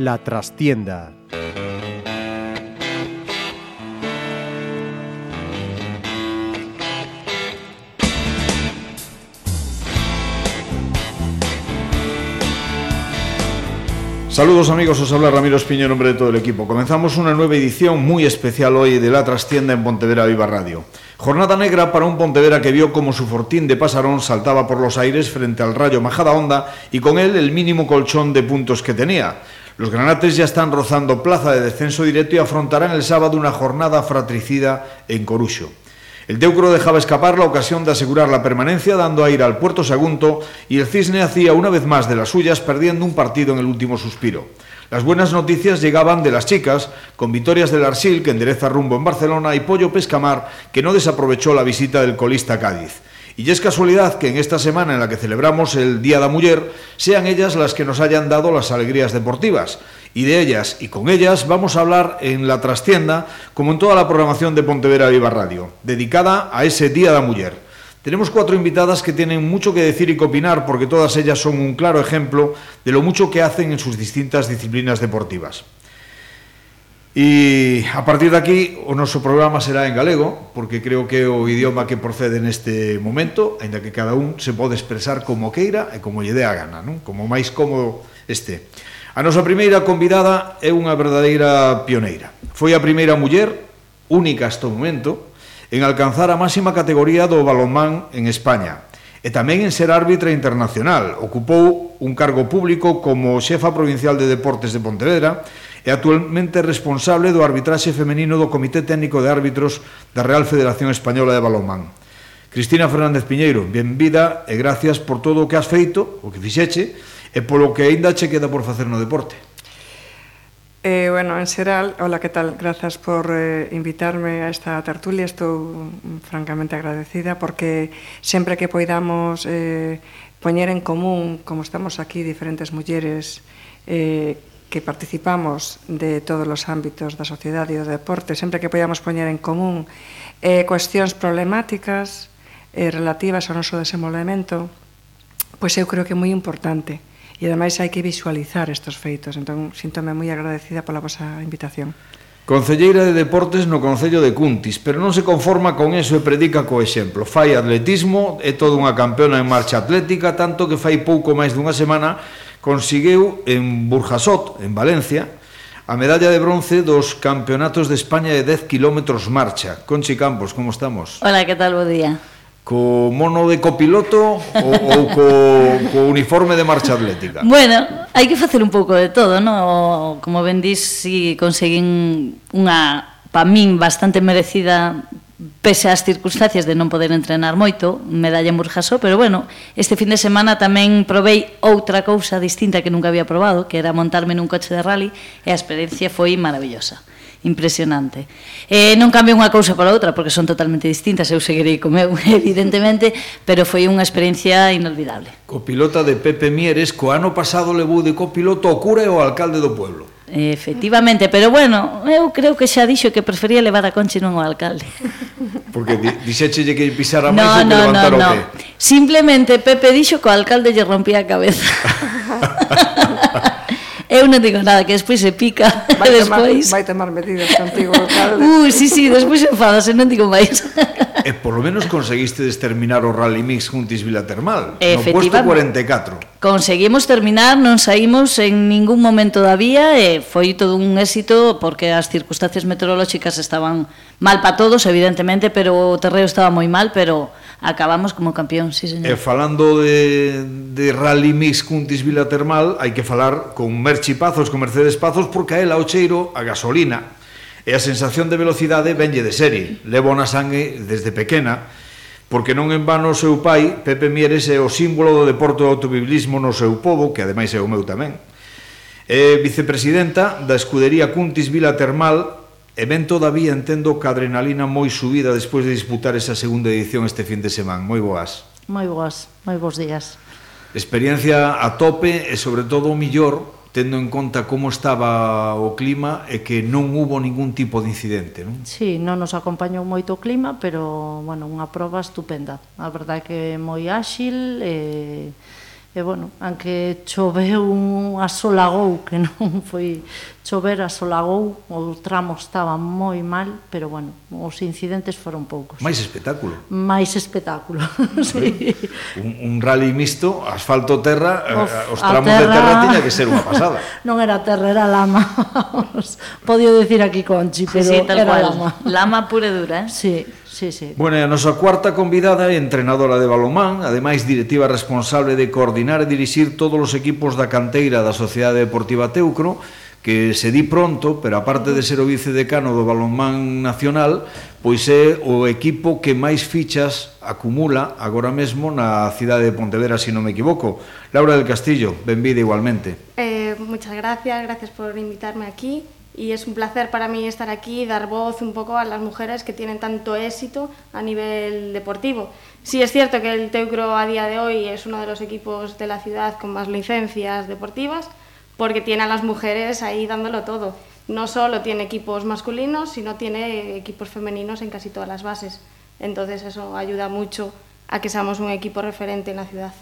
La trastienda Saludos amigos, os habla Ramiro Espiño en nombre de todo el equipo. Comenzamos una nueva edición muy especial hoy de La Trastienda en Pontevedra Viva Radio. Jornada negra para un Pontevedra que vio como su fortín de pasarón saltaba por los aires frente al Rayo Majada Honda y con él el mínimo colchón de puntos que tenía. Los granates ya están rozando plaza de descenso directo y afrontarán el sábado una jornada fratricida en Coruxo. El Teucro dejaba escapar la ocasión de asegurar la permanencia dando aire al Puerto Sagunto y el Cisne hacía una vez más de las suyas perdiendo un partido en el último suspiro. Las buenas noticias llegaban de las chicas, con victorias del Arsil, que endereza rumbo en Barcelona, y Pollo Pescamar, que no desaprovechó la visita del colista Cádiz. Y es casualidad que en esta semana en la que celebramos el Día de la Mujer sean ellas las que nos hayan dado las alegrías deportivas. Y de ellas y con ellas vamos a hablar en la trastienda, como en toda la programación de Pontevedra Viva Radio, dedicada a ese Día de la Mujer. Tenemos cuatro invitadas que tienen mucho que decir y que opinar porque todas ellas son un claro ejemplo de lo mucho que hacen en sus distintas disciplinas deportivas. E a partir daqui o noso programa será en galego, porque creo que é o idioma que procede neste momento, aínda que cada un se pode expresar como queira e como lle dé a gana, non? Como máis cómodo este. A nosa primeira convidada é unha verdadeira pioneira. Foi a primeira muller, única hasta o momento, en alcanzar a máxima categoría do balonmán en España, e tamén en ser árbitra internacional. Ocupou un cargo público como xefa provincial de deportes de Pontevedra e actualmente responsable do arbitraxe femenino do Comité Técnico de Árbitros da Real Federación Española de Balonmán. Cristina Fernández Piñeiro, benvida e gracias por todo o que has feito, o que fixeche, e polo que aínda che queda por facer no deporte. Eh, bueno, en xeral, hola, que tal? Grazas por eh, invitarme a esta tertulia. Estou mm, francamente agradecida porque sempre que poidamos eh, poñer en común, como estamos aquí, diferentes mulleres eh, que participamos de todos os ámbitos da sociedade e do deporte, sempre que podamos poñer en común eh, cuestións problemáticas eh, relativas ao noso desenvolvemento, pois eu creo que é moi importante e ademais hai que visualizar estes feitos. Entón, síntome moi agradecida pola vosa invitación. Concelleira de Deportes no Concello de Cuntis, pero non se conforma con eso e predica co exemplo. Fai atletismo, é toda unha campeona en marcha atlética, tanto que fai pouco máis dunha semana conseguiu en Burjasot, en Valencia, a medalla de bronce dos campeonatos de España de 10 km marcha. Conchi Campos, como estamos? Hola, que tal, bo día? Co mono de copiloto ou, ou co, co uniforme de marcha atlética? Bueno, hai que facer un pouco de todo, no? como ben dís, si conseguín unha, pa min, bastante merecida pese ás circunstancias de non poder entrenar moito, medalla en Burjasó, pero bueno, este fin de semana tamén probei outra cousa distinta que nunca había probado, que era montarme nun coche de rally, e a experiencia foi maravillosa impresionante. Eh, non cambio unha cousa para outra, porque son totalmente distintas, eu seguirei co meu, evidentemente, pero foi unha experiencia inolvidable. Copilota de Pepe Mieres, co ano pasado levou de copiloto o cura e o alcalde do pueblo. Efectivamente, pero bueno, eu creo que xa dixo que prefería levar a Conchi non o alcalde. Porque dixéchelle que pisara máis no, e que no, levantara no, no. o pé. Simplemente Pepe dixo que o alcalde lle rompía a cabeza. eu non digo nada, que despois se pica, vai despois... Tomar, vai tomar medidas contigo, alcalde. Uh, sí, sí, despois enfadas e non digo máis. E polo menos conseguiste terminar o Rally Mix Juntis Vila Termal, no posto 44. Conseguimos terminar, non saímos en ningún momento da vía e foi todo un éxito porque as circunstancias meteorolóxicas estaban mal para todos, evidentemente, pero o terreo estaba moi mal, pero acabamos como campeón, sí, señor. E falando de, de Rally Mix Cuntis Vila Termal, hai que falar con Merchi Pazos, con Mercedes Pazos, porque a ela o cheiro, a gasolina, e a sensación de velocidade venlle de serie. Levo na sangue desde pequena, porque non en vano o seu pai, Pepe Mieres, é o símbolo do deporte do automobilismo no seu povo, que ademais é o meu tamén. É vicepresidenta da escudería Cuntis Vila Termal E ben todavía entendo que a adrenalina moi subida despois de disputar esa segunda edición este fin de semana. Moi boas. Moi boas, moi bons días. Experiencia a tope e sobre todo o millor tendo en conta como estaba o clima e que non hubo ningún tipo de incidente, non? Sí, non nos acompañou moito o clima, pero, bueno, unha proba estupenda. A verdade é que moi áxil e... Eh E, bueno, anque choveu, asolagou, que non foi chover, asolagou, o tramo estaba moi mal, pero, bueno, os incidentes foron poucos. Mais espectáculo. Mais espectáculo, sí. Un, un rally mixto, asfalto-terra, eh, eh, os tramos terra... de terra tiña que ser unha pasada. non era terra, era lama. Podio decir aquí Conchi, pero sí, sí, era cual. lama. Lama pura e dura, eh? Sí, Sí, sí. Bueno, a nosa cuarta convidada é entrenadora de balomán, ademais directiva responsable de coordinar e dirixir todos os equipos da canteira da Sociedade Deportiva Teucro, que se di pronto, pero aparte de ser o vicedecano do balonmán nacional, pois é o equipo que máis fichas acumula agora mesmo na cidade de Pontevedra, se si non me equivoco. Laura del Castillo, benvida igualmente. Eh, muchas gracias, gracias por invitarme aquí. Y es un placer para mí estar aquí y dar voz un poco a las mujeres que tienen tanto éxito a nivel deportivo. Sí es cierto que el Teucro a día de hoy es uno de los equipos de la ciudad con más licencias deportivas porque tiene a las mujeres ahí dándolo todo. No solo tiene equipos masculinos, sino tiene equipos femeninos en casi todas las bases. Entonces eso ayuda mucho a que seamos un equipo referente en la ciudad.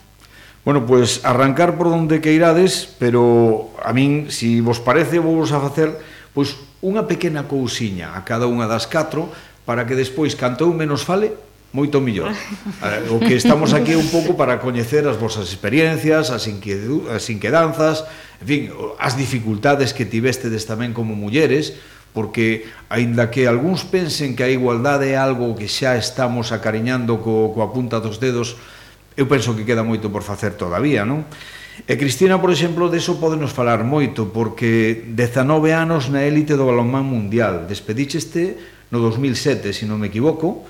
Bueno, pues arrancar por donde que irades, pero a min, si vos parece, vos a facer pois unha pequena cousiña a cada unha das catro para que despois, canto eu menos fale, moito millor. Eh, o que estamos aquí un pouco para coñecer as vosas experiencias, as, inquiedu, as inquedanzas, en fin, as dificultades que tivestedes tamén como mulleres, porque aínda que algúns pensen que a igualdade é algo que xa estamos acariñando co, coa punta dos dedos, eu penso que queda moito por facer todavía, non? E Cristina, por exemplo, deso podenos falar moito, porque 19 anos na élite do balonmán mundial. Despedicheste no 2007, se non me equivoco,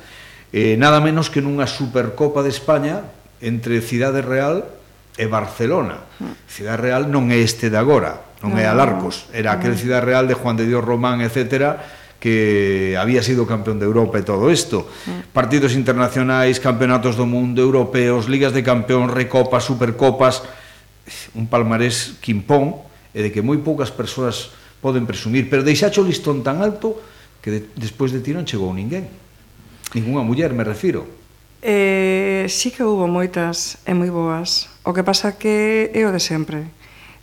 eh, nada menos que nunha Supercopa de España entre Cidade Real e Barcelona. Cidade Real non é este de agora, non é Alarcos, era aquel Cidade Real de Juan de Dios Román, etcétera, que había sido campeón de Europa e todo isto. Partidos internacionais, campeonatos do mundo, europeos, ligas de campeón, recopas, supercopas, un palmarés quimpón e de que moi poucas persoas poden presumir, pero deixacho o listón tan alto que de, despois de ti non chegou ninguén. Ninguna muller, me refiro. Eh, sí que hubo moitas e moi boas. O que pasa que é o de sempre.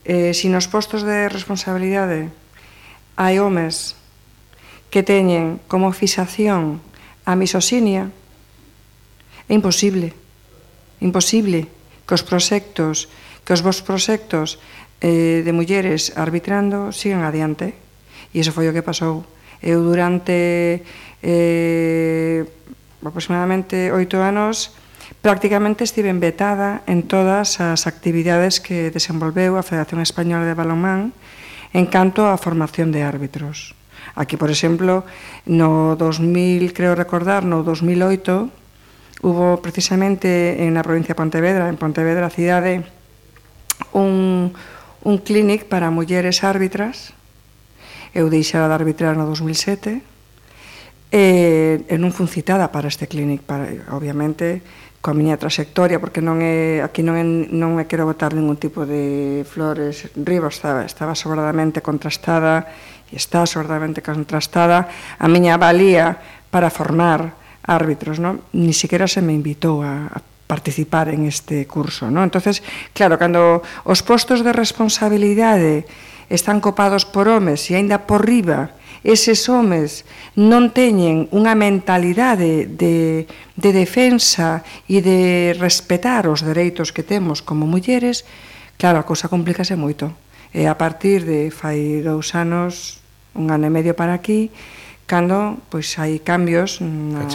Eh, si nos postos de responsabilidade hai homes que teñen como fixación a misoxinia, é imposible, imposible que os proxectos que os vos proxectos eh, de mulleres arbitrando sigan adiante. E iso foi o que pasou. Eu durante eh, aproximadamente oito anos prácticamente estive vetada en todas as actividades que desenvolveu a Federación Española de Balonmán en canto á formación de árbitros. Aquí, por exemplo, no 2000, creo recordar, no 2008, hubo precisamente en a provincia de Pontevedra, en Pontevedra, cidade, un, un clinic para mulleres árbitras. Eu deixara de arbitrar no 2007 e, e non fun citada para este clinic, para, obviamente, coa miña trayectoria, porque non é, aquí non, é, non me quero botar ningún tipo de flores riba, estaba, estaba sobradamente contrastada e está sobradamente contrastada a miña valía para formar árbitros, non? Ni siquiera se me invitou a, a participar en este curso. ¿no? Entonces, claro, cando os postos de responsabilidade están copados por homes e aínda por riba eses homes non teñen unha mentalidade de, de defensa e de respetar os dereitos que temos como mulleres, claro, a cousa complícase moito. E a partir de fai dous anos, un ano e medio para aquí, cando pois hai cambios na,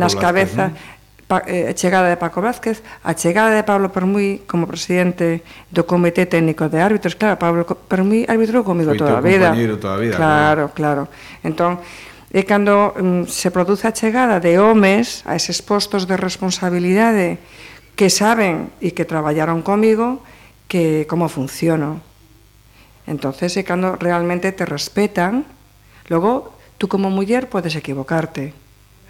nas cabezas, ¿no? a eh, chegada de Paco Vázquez, a chegada de Pablo Permuy como presidente do Comité Técnico de Árbitros, claro, Pablo Permuy arbitrou comigo toda a vida. toda a vida. Claro, claro. claro. Entón, e cando mm, se produce a chegada de homes a eses postos de responsabilidade que saben e que traballaron comigo que como funciono. Entonces, e cando realmente te respetan, logo tú como muller podes equivocarte,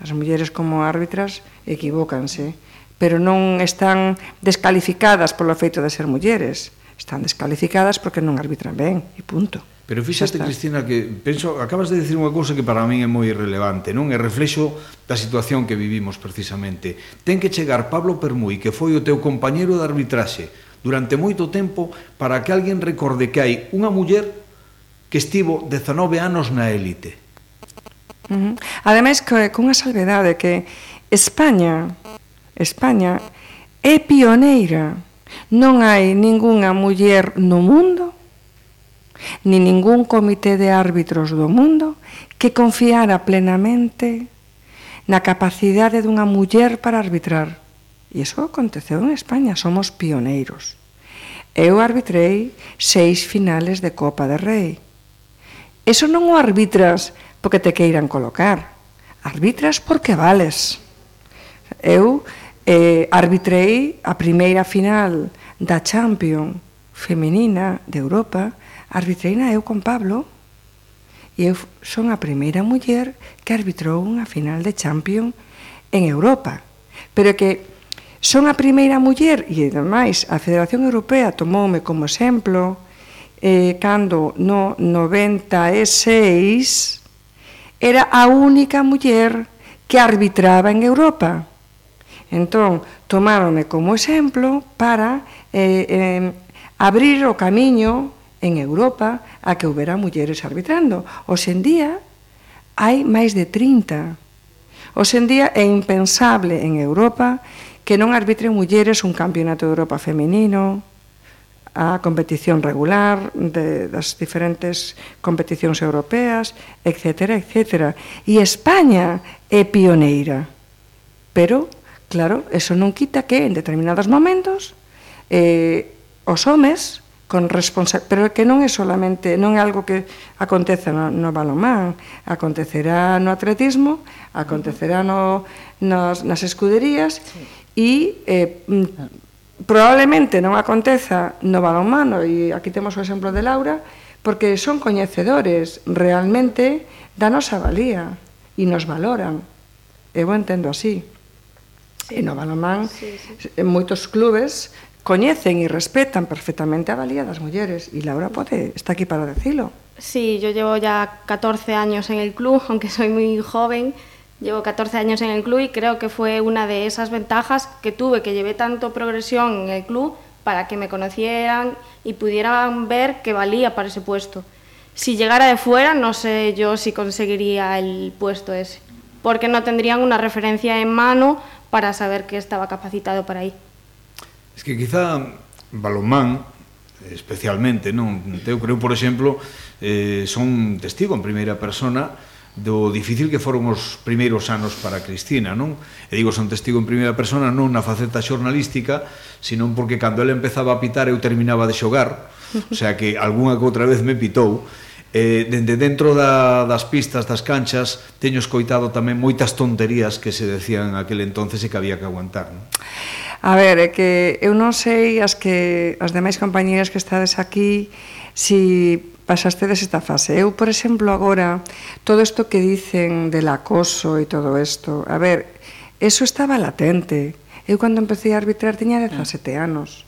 As mulleres como árbitras equivócanse, pero non están descalificadas polo feito de ser mulleres. Están descalificadas porque non arbitran ben, e punto. Pero fíxate, Cristina, que penso, acabas de dicir unha cousa que para min é moi irrelevante, non? É reflexo da situación que vivimos precisamente. Ten que chegar Pablo Permui, que foi o teu compañeiro de arbitraxe durante moito tempo, para que alguén recorde que hai unha muller que estivo 19 anos na élite. Uh -huh. Ademais, cunha salvedade que España, España é pioneira. Non hai ningunha muller no mundo, ni ningún comité de árbitros do mundo que confiara plenamente na capacidade dunha muller para arbitrar. E iso aconteceu en España, somos pioneiros. Eu arbitrei seis finales de Copa de Rei. Eso non o arbitras porque te queiran colocar. Arbitras porque vales. Eu eh, arbitrei a primeira final da Champions femenina de Europa, arbitreina eu con Pablo, e eu son a primeira muller que arbitrou unha final de Champions en Europa. Pero que son a primeira muller, e ademais a Federación Europea tomoume como exemplo, eh, cando no 96 era a única muller que arbitraba en Europa. Entón, tomáronme como exemplo para eh, eh, abrir o camiño en Europa a que houbera mulleres arbitrando. Hoxe en día hai máis de 30. Hoxe en día é impensable en Europa que non arbitren mulleres un campeonato de Europa femenino, a competición regular de, das diferentes competicións europeas, etc. etc. E España é pioneira. Pero, claro, eso non quita que en determinados momentos eh, os homes con responsa pero que non é solamente, non é algo que acontece no, no balomán, acontecerá no atletismo, acontecerá no, nas, nas escuderías sí. e eh, mm, probablemente non aconteza no balonmano e aquí temos o exemplo de Laura porque son coñecedores realmente da nosa valía e nos valoran. Eu entendo así. E no balonmán sí, sí. en moitos clubes coñecen e respetan perfectamente a valía das mulleres e Laura pode está aquí para decilo. Sí, yo llevo ya 14 años en el club, aunque soy muy joven, Llevo 14 años en el club y creo que fue una de esas ventajas que tuve, que llevé tanto progresión en el club para que me conocieran y pudieran ver que valía para ese puesto. Si llegara de fuera, no sé yo si conseguiría el puesto ese, porque no tendrían una referencia en mano para saber que estaba capacitado para ahí. Es que quizá Balomán, especialmente, non? Eu creo, por exemplo, eh, son testigo en primeira persona do difícil que foron os primeiros anos para Cristina, non? E digo, son testigo en primeira persona non na faceta xornalística, sino porque cando ela empezaba a pitar eu terminaba de xogar, o sea que algunha que outra vez me pitou, eh, dende dentro da, das pistas, das canchas, teño escoitado tamén moitas tonterías que se decían aquel entonces e que había que aguantar. Non? A ver, é que eu non sei as que as demais compañeiras que estades aquí si pasastedes esta fase. Eu, por exemplo, agora, todo isto que dicen del acoso e todo isto, a ver, eso estaba latente. Eu cando empecé a arbitrar tiña 17 anos.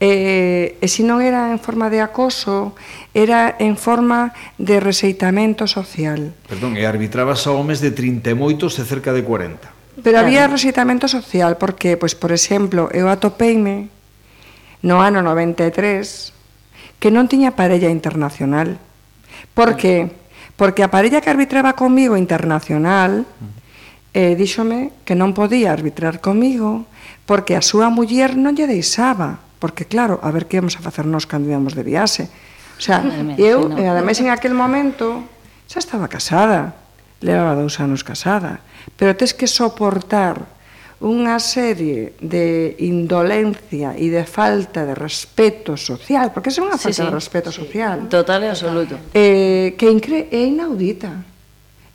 E, e se non era en forma de acoso, era en forma de reseitamento social. Perdón, e arbitrabas a homes de 30 e moitos e cerca de 40. Pero había reseitamento social, porque, pois, por exemplo, eu atopeime no ano 93 que non tiña parella internacional. Por que? Porque a parella que arbitraba comigo internacional eh, díxome que non podía arbitrar comigo porque a súa muller non lle deixaba. Porque claro, a ver que íamos a facernos cando íamos de viaxe. O sea, eu, e eh, ademais, en aquel momento, xa estaba casada, levaba dous anos casada, pero tes que soportar unha serie de indolencia e de falta de respeto social, porque é unha falta sí, sí, de respeto sí. social. Total e absoluto. Eh, que incre é inaudita.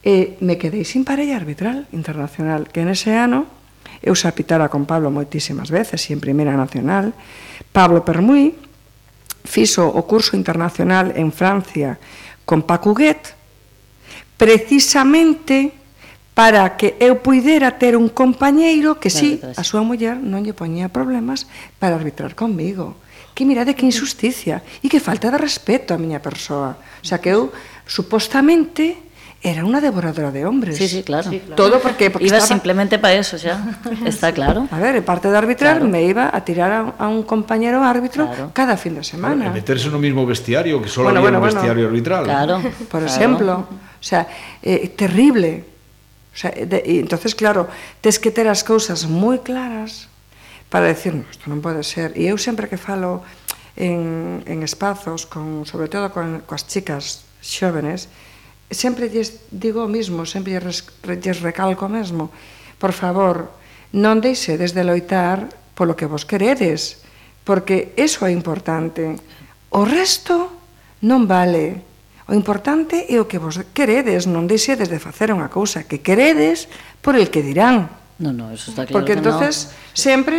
Eh, me quedei sin parella arbitral internacional, que en ese ano eu xa pitara con Pablo moitísimas veces e en Primeira Nacional. Pablo Permuy fixo o curso internacional en Francia con Pacuguet, precisamente para que eu puidera ter un compañeiro que si, sí, a súa muller non lle poñía problemas para arbitrar conmigo. Que mirade que injusticia e que falta de respeto a miña persoa. O sea que eu supostamente era unha devoradora de hombres. Sí, sí, claro. Sí, claro. Todo porque, porque iba estaba... simplemente para eso, xa. Está claro. A ver, parte de arbitrar claro. me iba a tirar a, a un compañero árbitro claro. cada fin de semana. Claro, meterse no mesmo mismo que solo bueno, había bueno, un bueno. arbitral. Claro. Por claro. exemplo, o sea, eh, terrible. O sea, de, e entonces claro, tes que ter as cousas moi claras para decir, no, isto non pode ser. E eu sempre que falo en, en espazos, con, sobre todo con, coas chicas xóvenes, sempre lles digo o mismo, sempre lles, lles recalco o mesmo. Por favor, non deixedes de loitar polo que vos queredes, porque eso é importante. O resto non vale. O importante é o que vos queredes, non deixedes de facer unha cousa que queredes por el que dirán. Non, non, eso está claro Porque entonces no. sempre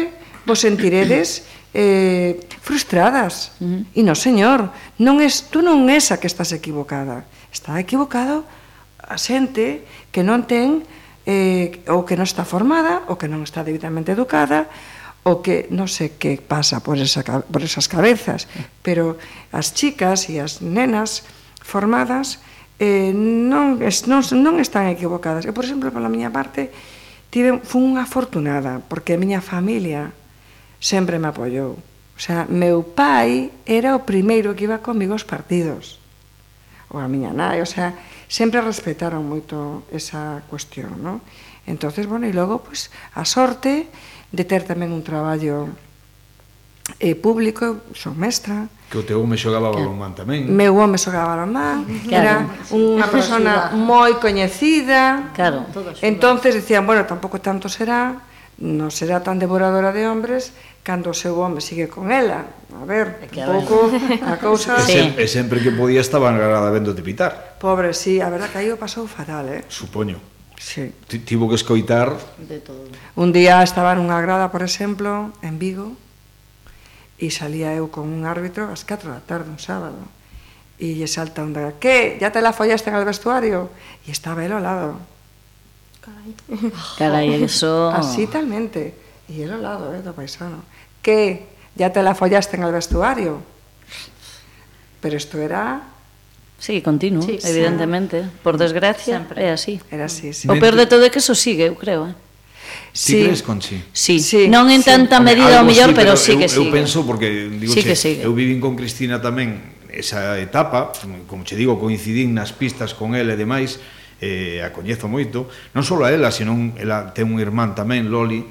vos sentiredes eh, frustradas. Uh -huh. E non, señor, non es, tú non és a que estás equivocada. Está equivocado a xente que non ten eh, ou que non está formada, ou que non está debidamente educada, o que non sei que pasa por, esa, por esas cabezas, pero as chicas e as nenas formadas eh, non, es, non, non están equivocadas. Eu, por exemplo, pola miña parte, tive, fun unha afortunada, porque a miña familia sempre me apoiou. O sea, meu pai era o primeiro que iba comigo aos partidos. Ou a miña nai, o sea, sempre respetaron moito esa cuestión, non? Entonces, bueno, e logo, pues, a sorte de ter tamén un traballo eh, público, son mestra. Que o teu home xogaba balonmán tamén. Meu home xogaba balonmán, claro. era unha persona moi coñecida. Claro. Entonces decían, bueno, tampouco tanto será, non será tan devoradora de hombres cando o seu home sigue con ela. A ver, un pouco a cousa... Sí. E sempre que podía estaba engarada vendo de pitar. Pobre, sí, a verdad que aí o pasou fatal, eh? Supoño. Sí. Tivo que escoitar... De todo. Un día estaba nunha grada, por exemplo, en Vigo, e salía eu con un árbitro ás 4 da tarde un sábado e lle salta un da que, ya te la follaste en el vestuario e estaba el ao lado carai, carai eso así talmente e el ao lado eh, do paisano que, ya te la follaste en el vestuario pero isto era Sí, continuo, sí, evidentemente. Sí. Por desgracia, Sempre. é así. Era así, sí. O peor de todo é que eso sigue, eu creo, eh? Sí. Ti crees, Conchi? Sí. sí. Non en tanta sí. medida o mellor, sí, pero, pero sí que eu, sigue. Eu penso, porque digo, sí che, que sigue. eu vivín con Cristina tamén esa etapa, como che digo, coincidín nas pistas con ela e demais, eh, a coñezo moito, non só a ela, senón ela ten un irmán tamén, Loli,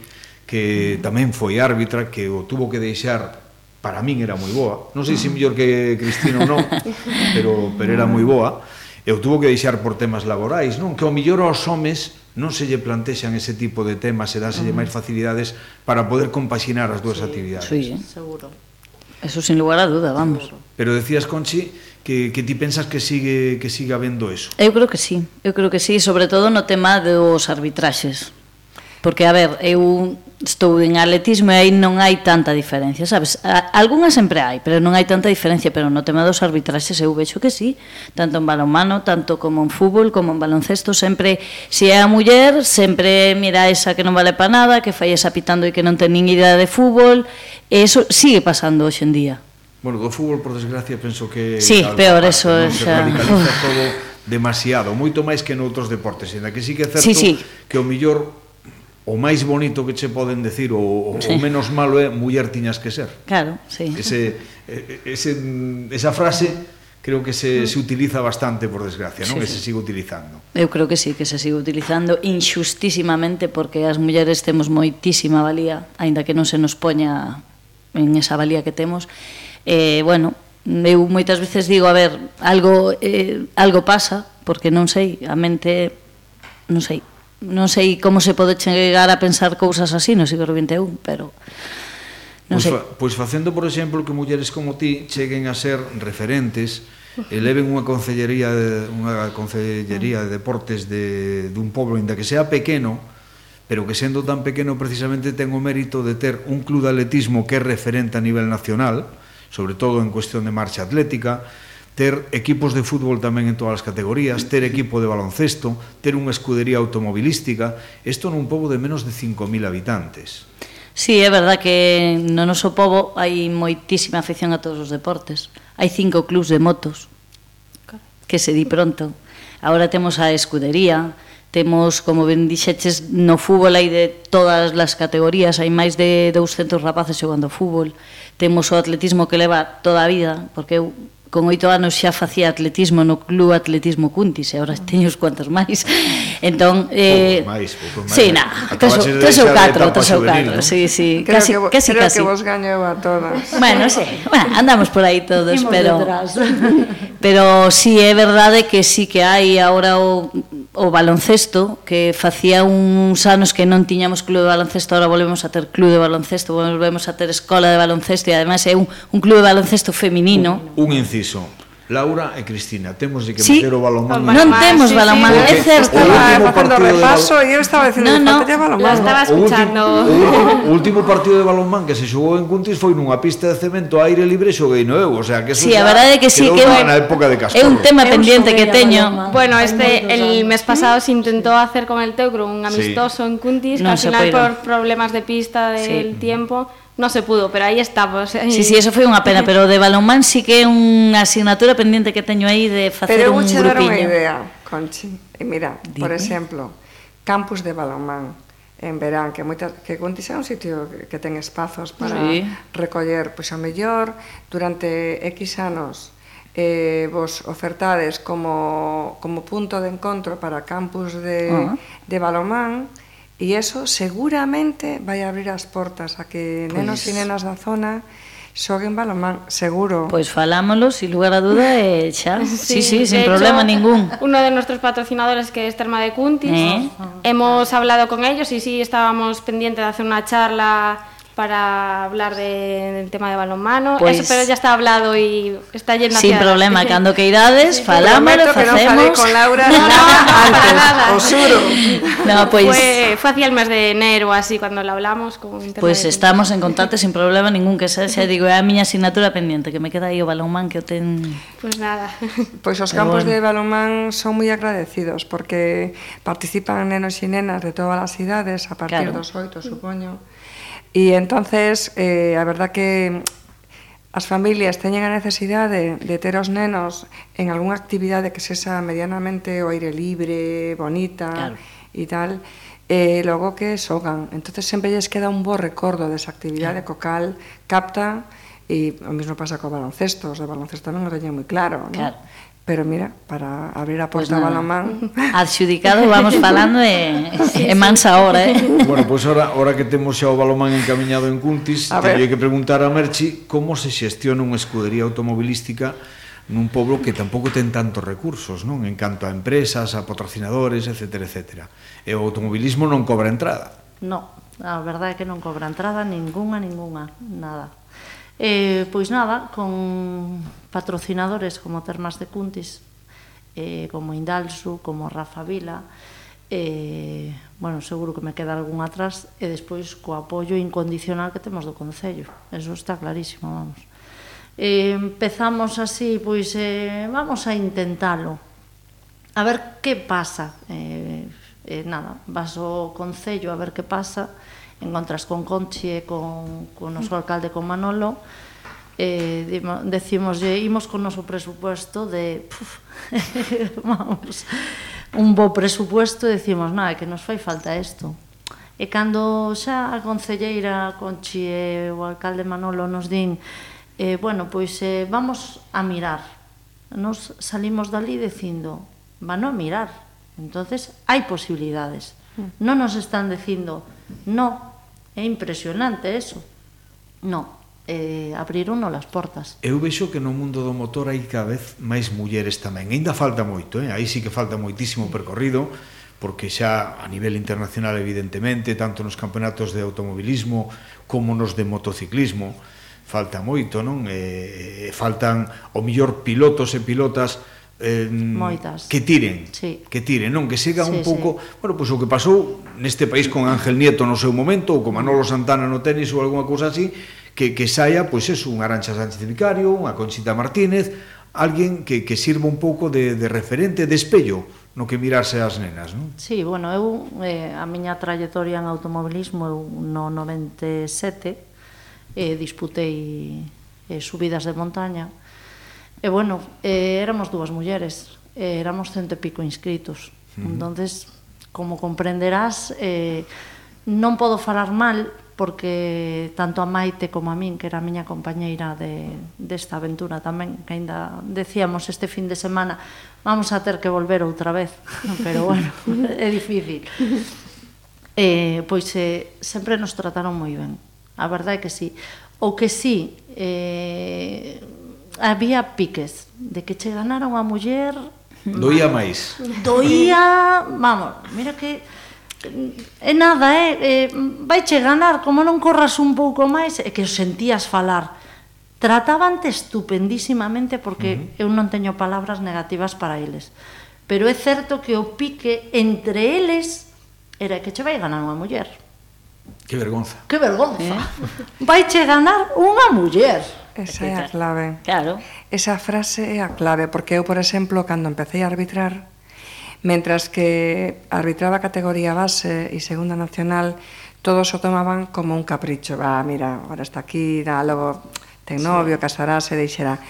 que tamén foi árbitra, que o tuvo que deixar para min era moi boa, non sei se mellor que Cristina ou non, pero, pero era moi boa, e o tuvo que deixar por temas laborais, non? Que o mellor aos homes non se lle plantexan ese tipo de temas e dáselle uh -huh. máis facilidades para poder compaxinar as dúas sí, actividades. Sí, eh. seguro. Eso sin lugar a duda, vamos. Pero decías, Conchi, que, que ti pensas que sigue que siga habendo eso. Eu creo que sí, eu creo que sí, sobre todo no tema dos arbitraxes. Porque, a ver, eu estou en atletismo e aí non hai tanta diferencia, sabes? Algúna sempre hai, pero non hai tanta diferencia, pero no tema dos arbitraxes eu vexo que sí, tanto en balonmano, tanto como en fútbol, como en baloncesto, sempre, se é a muller, sempre mira esa que non vale para nada, que fai esa pitando e que non ten nin idea de fútbol, e eso sigue pasando hoxe en día. Bueno, do fútbol, por desgracia, penso que... Sí, algo, peor, parte, eso... Non? Xa... Se todo demasiado, moito máis que noutros deportes, en que sí que é certo sí, sí. que o millor o máis bonito que che poden decir ou sí. o menos malo é muller tiñas que ser. Claro, sí. Ese, ese, esa frase creo que se, se utiliza bastante, por desgracia, non? Sí, que sí. se sigue utilizando. Eu creo que sí, que se sigue utilizando inxustísimamente porque as mulleres temos moitísima valía, aínda que non se nos poña en esa valía que temos. Eh, bueno, eu moitas veces digo, a ver, algo eh, algo pasa, porque non sei, a mente non sei, non sei como se pode chegar a pensar cousas así no siglo XXI, pero non pois, sei. Fa, pois facendo, por exemplo, que mulleres como ti cheguen a ser referentes, eleven unha concellería de, unha concellería de deportes de dun pobo inda que sea pequeno, pero que sendo tan pequeno precisamente ten o mérito de ter un club de atletismo que é referente a nivel nacional, sobre todo en cuestión de marcha atlética, ter equipos de fútbol tamén en todas as categorías, ter equipo de baloncesto, ter unha escudería automobilística, isto nun pobo de menos de 5.000 habitantes. Sí, é verdad que no noso pobo hai moitísima afección a todos os deportes. Hai cinco clubs de motos, que se di pronto. Ahora temos a escudería, temos, como ben dixeches, no fútbol hai de todas as categorías, hai máis de 200 rapaces xogando fútbol, temos o atletismo que leva toda a vida, porque eu con oito anos xa facía atletismo no Club Atletismo Cuntis e agora teño os cuantos máis. Entón, eh, máis, máis. Sí, na, tres, tres ou catro, tres ou catro, sí, sí, creo casi, que, casi, creo casi. que vos gañeu a todas. Bueno, sí, bueno, andamos por aí todos, pero... Detrás. Pero sí, é verdade que sí que hai agora o o baloncesto, que facía uns anos que non tiñamos club de baloncesto, ahora volvemos a ter club de baloncesto, volvemos a ter escola de baloncesto e ademais é un, un club de baloncesto feminino. Un, un inciso, Laura e Cristina, temos de que sí. meter o balonmán. Non temos sí, balonmán, sí, é certo. Estaba facendo repaso e eu estaba dicindo no, no, que balonmán. estaba escuchando. O último, o último partido de balonmán que se xogou en Cuntis foi nunha pista de cemento a aire libre xoguei no eu, o sea, que eso sí, a verdade que sí, que na época de Castorro. É un tema pendiente que teño. Bueno, este el mes pasado se intentó hacer con el Teucro un amistoso sí. en Cuntis, no que al final por problemas de pista del sí. tiempo no se pudo, pero aí estamos. Aí... Sí, sí, eso foi unha pena, pero de balonmán sí que é unha asignatura pendiente que teño aí de facer pero un grupiño. Pero vou unha idea, Conchi. E mira, Dime. por exemplo, campus de balonmán en verán, que moita, que Conti é un sitio que ten espazos para sí. recoller, pois pues, a mellor, durante X anos, eh, vos ofertades como, como punto de encontro para campus de, uh -huh. de balonmán, E eso seguramente vai abrir as portas a que nenos e nenas da zona xoguen balonmán, seguro. Pois falámoslo, sin lugar a duda, e xa. Sí, sí, sí sin hecho, problema ningún. Uno de nuestros patrocinadores, que es Terma de Cuntis, ¿Eh? hemos hablado con ellos y sí, estábamos pendientes de hacer una charla para hablar de, del tema de balonmano, pues, eso, pero ya está hablado y está yendo Sin problema, cando que idades, sí, falámoslo, facemos. Que falei con Laura no, no, antes, nada. o suro. No, pues, que fue hacia el mes de enero, así, cuando la hablamos. Con pues estamos en contacto sin problema ningún, que xa, xa digo, é a miña asignatura pendiente, que me queda aí o balonmán que o ten... Pues nada. Pois pues os campos bueno. de balonmán son moi agradecidos, porque participan nenos e nenas de todas as idades, a partir claro. dos oito, supoño. E entonces, eh, a verdad que as familias teñen a necesidade de, de ter os nenos en algunha actividade que sexa medianamente o aire libre, bonita claro. e tal, e logo que xogan. entonces sempre lles queda un bo recordo desa actividade co cal capta e o mismo pasa co baloncesto, os de baloncesto non o teñen moi claro, non? Claro. Pero mira, para abrir a porta pues nada. balonmán... Adxudicado, vamos falando e, sí, e mans ahora, eh? Bueno, pois pues ahora, ahora que temos xa o balonmán encaminhado en Cuntis, teño que preguntar a Merchi como se xestiona unha escudería automobilística nun pobo que tampouco ten tantos recursos, non? En canto a empresas, a patrocinadores, etc. etc. E o automobilismo non cobra entrada. No, a verdade é que non cobra entrada ninguna, ninguna, nada. Eh, pois nada, con patrocinadores como Termas de Cuntis, eh, como Indalsu, como Rafa Vila, eh, bueno, seguro que me queda algún atrás, e despois co apoio incondicional que temos do Concello. Eso está clarísimo, vamos eh, empezamos así, pois eh, vamos a intentalo. A ver que pasa. Eh, eh, nada, vas ao Concello a ver que pasa, encontras con Conchi e con, con o noso alcalde, con Manolo, eh, decimos, imos con o noso presupuesto de... Puf, vamos, un bo presupuesto e decimos, nada, que nos fai falta isto. E cando xa a concelleira Conchi e o alcalde Manolo nos din eh, bueno, pois eh, vamos a mirar. Nos salimos dali dicindo, van a mirar. Entonces, hai posibilidades. Mm. Non nos están dicindo, no, é impresionante eso. No, eh, abriron as portas. Eu vexo que no mundo do motor hai cada vez máis mulleres tamén. Ainda falta moito, eh? aí sí que falta moitísimo percorrido, porque xa a nivel internacional evidentemente, tanto nos campeonatos de automobilismo como nos de motociclismo, falta moito, non? Eh, faltan o millor pilotos e pilotas eh, Moitas. que tiren, sí. que tiren, non? Que sigan sí, un pouco, sí. bueno, pois pues, o que pasou neste país con Ángel Nieto no seu momento ou con Manolo Santana no tenis ou algunha cousa así, que, que saia, pois pues, eso, un Arancha Sánchez Vicario, unha Conchita Martínez, alguén que, que sirva un pouco de, de referente, de espello, no que mirarse as nenas, non? Sí, bueno, eu, eh, a miña trayectoria en automobilismo, eu no 97, eh, disputei eh, subidas de montaña. E bueno, eh, éramos dúas mulleres, eh, éramos cento e pico inscritos. Uh -huh. Entonces, como comprenderás, eh, non podo falar mal porque tanto a Maite como a min, que era a miña compañeira de, desta aventura tamén, que aínda decíamos este fin de semana, vamos a ter que volver outra vez, pero bueno, é difícil. Eh, pois eh, sempre nos trataron moi ben a verdade é que sí. O que sí, eh, había piques de que che ganara unha muller... Doía máis. Doía, vamos, mira que... É nada, é, eh, vai che ganar, como non corras un pouco máis, é que os sentías falar. Tratabante estupendísimamente porque uh -huh. eu non teño palabras negativas para eles. Pero é certo que o pique entre eles era que che vai ganar unha muller. Que vergonza. Que vergonza. Eh? Vai che ganar unha muller. Esa é a clave. Claro. Esa frase é a clave, porque eu, por exemplo, cando empecé a arbitrar, mentras que arbitraba categoría base e segunda nacional, todos o tomaban como un capricho. Va, mira, ahora está aquí, da, logo ten novio, sí. casarase, deixerá.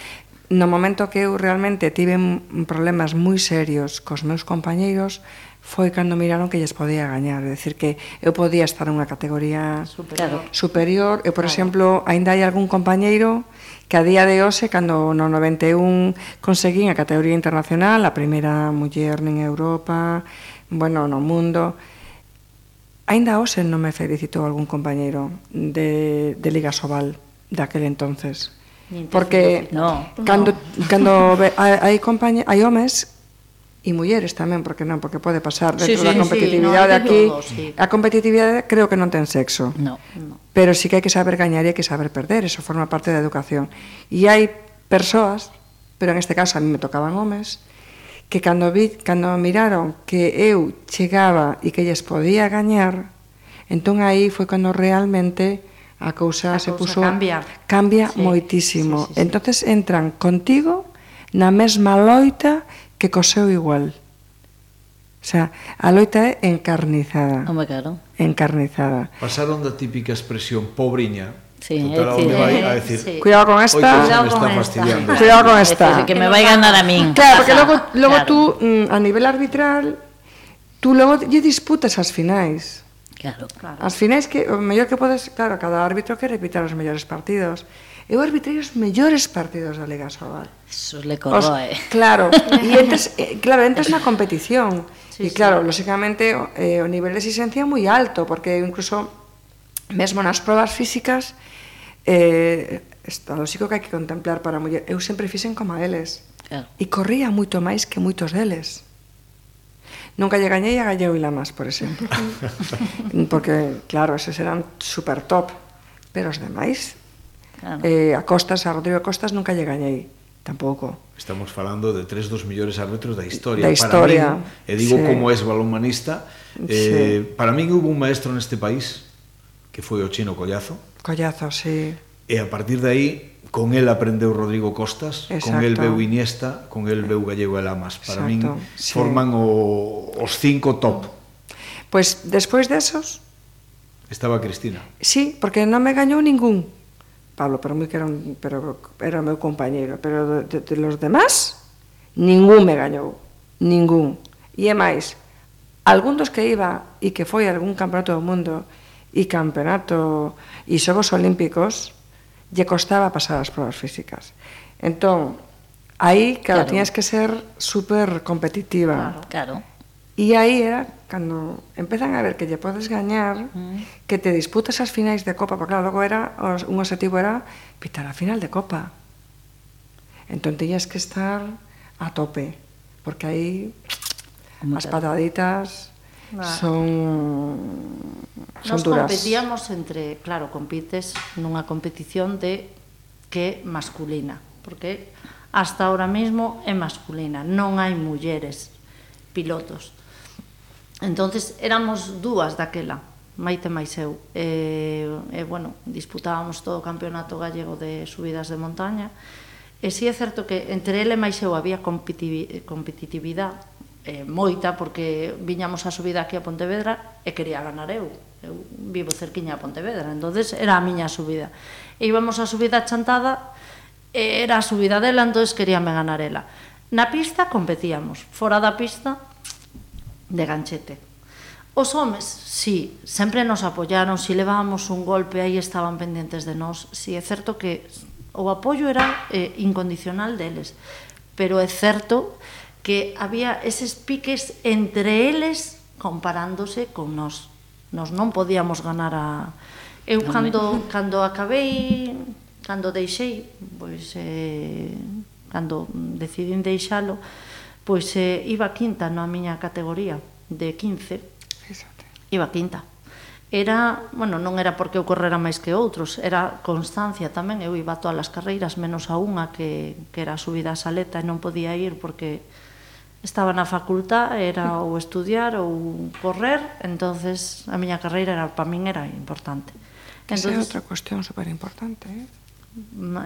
No momento que eu realmente tive problemas moi serios cos meus compañeiros, foi cando miraron que lles podía gañar, é dicir que eu podía estar nunha categoría superior. superior. Eu, por claro. exemplo, aínda hai algún compañeiro que a día de hoxe, cando no 91 conseguín a categoría internacional, a primeira muller en Europa, bueno, no mundo, aínda hoxe non me felicitou algún compañeiro de, de Liga Sobal daquel entonces. Porque no, cando, no. cando hai, hai, compañe, hai homes e mulleres tamén, porque non, porque pode pasar dentro sí, sí, da competitividade sí, no, aquí. Todo, sí. A competitividade creo que non ten sexo. No, no. Pero sí que hai que saber gañar e hai que saber perder, eso forma parte da educación. E hai persoas, pero en este caso a mí me tocaban homes, que cando vi, cando miraron que eu chegaba e que lles podía gañar, entón aí foi cando realmente a cousa, a cousa se puso cambia, cambia sí, moitísimo. Sí, sí, sí. Entonces entran contigo na mesma loita que coseu igual. O sea, a loita é encarnizada. Home, claro. Encarnizada. Pasaron da típica expresión pobriña, Sí, Total, decir, vai a decir, sí. cuidado con esta, cuidado con esta. Cuidado con esta. Decir, que me vai ganar a min. Claro, porque logo logo claro. tú mm, a nivel arbitral tú logo lle disputas as finais. Claro, claro. As finais que o mellor que podes, claro, cada árbitro que repitar os mellores partidos eu arbitrei os mellores partidos da Liga Sobal. Eso le corroe. Os, eh. claro, e entres, eh, claro, entras na competición. Sí, e claro, sí. lóxicamente eh, o nivel de exigencia é moi alto, porque incluso mesmo nas probas físicas eh, está lógico que hai que contemplar para a muller. Eu sempre fixen como a eles. Claro. E corría moito máis que moitos deles. Nunca lle gañei a Galleu e Lamas, por exemplo. Porque, claro, esos eran super top. Pero os demais Claro. Eh, a Costas, a Rodrigo Costas nunca lle gañei tampouco. Estamos falando de tres dos millores árbitros da historia. Da historia. Para min, e eh, digo sí. como es balonmanista, eh, sí. para min hubo un maestro neste país que foi o chino Collazo. Collazo, sí. E a partir de aí, con el aprendeu Rodrigo Costas, Exacto. con el veu Iniesta, con el veu Gallego e Lamas. Para Exacto. min sí. forman o, os cinco top. Pois pues, despois desos... Estaba Cristina. Sí, porque non me gañou ningún. Pablo, pero moi que era, un, pero era o meu compañeiro, pero de, de, de los demás, ningún me gañou, ningún. E é máis, algún dos que iba e que foi algún campeonato do mundo e campeonato e xogos olímpicos, lle costaba pasar as probas físicas. Entón, aí, claro, claro. tiñas que ser super competitiva. Claro, claro E aí era cando empezan a ver que lle podes gañar, mm. que te disputas as finais de Copa, porque claro, logo era, os, un objetivo era pitar a final de Copa. Entón tiñas que estar a tope, porque aí as pataditas vale. son son Nos duras. competíamos entre, claro, compites nunha competición de que masculina, porque hasta ahora mesmo é masculina, non hai mulleres pilotos Entonces éramos dúas daquela, Maite máis eu. E, e bueno, disputábamos todo o campeonato gallego de subidas de montaña. E si sí, é certo que entre ele máis eu había competitividade eh, moita porque viñamos a subida aquí a Pontevedra e quería ganar eu. Eu vivo cerquiña a Pontevedra, entonces era a miña subida. E íbamos a subida chantada, e era a subida dela, entonces queríame ganar ela. Na pista competíamos, fora da pista de ganchete. Os homes, sí, sempre nos apoyaron, si levábamos un golpe, aí estaban pendentes de nós. Si sí, é certo que o apoio era eh, incondicional deles, pero é certo que había eses piques entre eles comparándose con nós. Nos non podíamos ganar a... Eu cando, cando acabei, cando deixei, pois, eh, cando decidín deixalo, pois eh, iba quinta na miña categoría de 15. Exacto. Iba quinta. Era, bueno, non era porque eu correra máis que outros, era constancia tamén, eu iba a todas as carreiras menos a unha que, que era a subida a saleta e non podía ir porque estaba na facultad, era ou estudiar ou correr, entonces a miña carreira era para min era importante. Que entonces, é outra cuestión super importante, eh?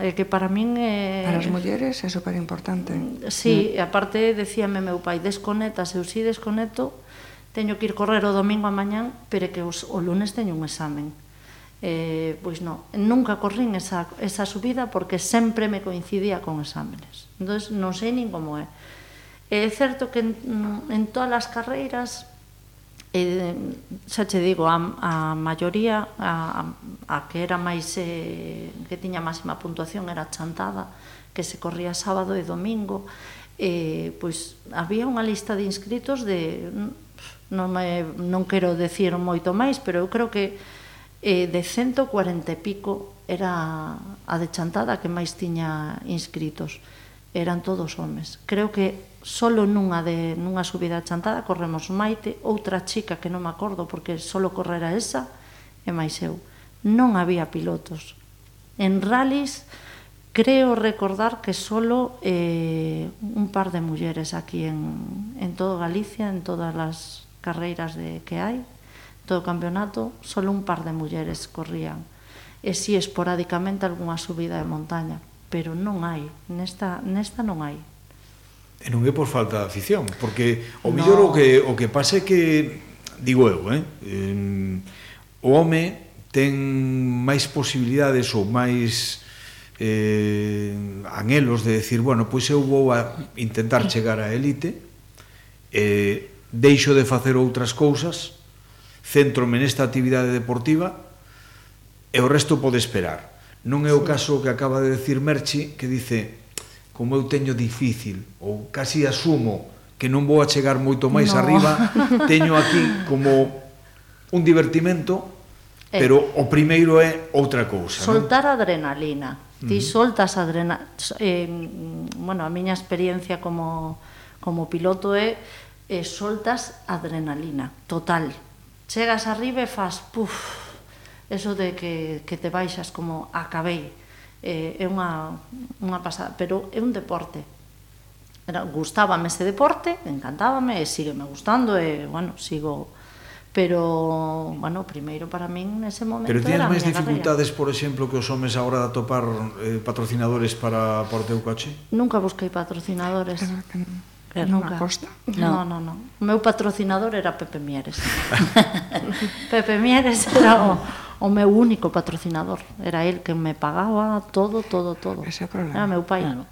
é que para min é... Para as mulleres é super importante. Sí, mm. e aparte decíame meu pai, desconecta, se eu si desconecto, teño que ir correr o domingo a mañán, pero que os, o lunes teño un examen. Eh, pois non, nunca corrín esa, esa subida porque sempre me coincidía con exámenes. Entón, non sei nin como é. É certo que en, en todas as carreiras eh, xa che digo, a, a maioría, a, a que era máis, eh, que tiña máxima puntuación era chantada, que se corría sábado e domingo, eh, pois había unha lista de inscritos de, non, me, non quero decir moito máis, pero eu creo que eh, de 140 e pico era a de chantada que máis tiña inscritos. Eran todos homes. Creo que solo nunha de nunha subida chantada corremos Maite, outra chica que non me acordo porque solo correra esa e máis eu. Non había pilotos. En rallies creo recordar que solo eh, un par de mulleres aquí en, en todo Galicia, en todas las carreiras de, que hai, todo o campeonato, solo un par de mulleres corrían. E si esporádicamente algunha subida de montaña, pero non hai, nesta, nesta non hai. E non é por falta de afición, porque o no. mellor o que o que pasa é que digo eu, eh, eh o home ten máis posibilidades ou máis eh, anhelos de decir, bueno, pois eu vou a intentar chegar á élite, eh, deixo de facer outras cousas, centrome nesta actividade deportiva e o resto pode esperar. Non é o caso que acaba de decir Merchi, que dice, como eu teño difícil ou casi asumo que non vou a chegar moito máis no. arriba, teño aquí como un divertimento, eh, pero o primeiro é outra cousa. Soltar non? adrenalina. Ti uh -huh. soltas adrenalina. Eh, bueno, a miña experiencia como, como piloto é eh, soltas adrenalina, total. Chegas arriba e fas, puf, eso de que, que te baixas como acabei eh, é unha, unha pasada, pero é un deporte. Era, gustábame ese deporte, encantábame, e sigue me gustando, e, bueno, sigo... Pero, bueno, primeiro para min nese momento Pero tienes máis dificultades, carrera. por exemplo, que os homes agora de atopar eh, patrocinadores para, para o teu coche? Nunca busquei patrocinadores. Pero nunca. costa? No, no, no. O meu patrocinador era Pepe Mieres. Pepe Mieres era o, o meu único patrocinador. Era el que me pagaba todo, todo, todo. Ese é o problema. Era meu pai. Claro.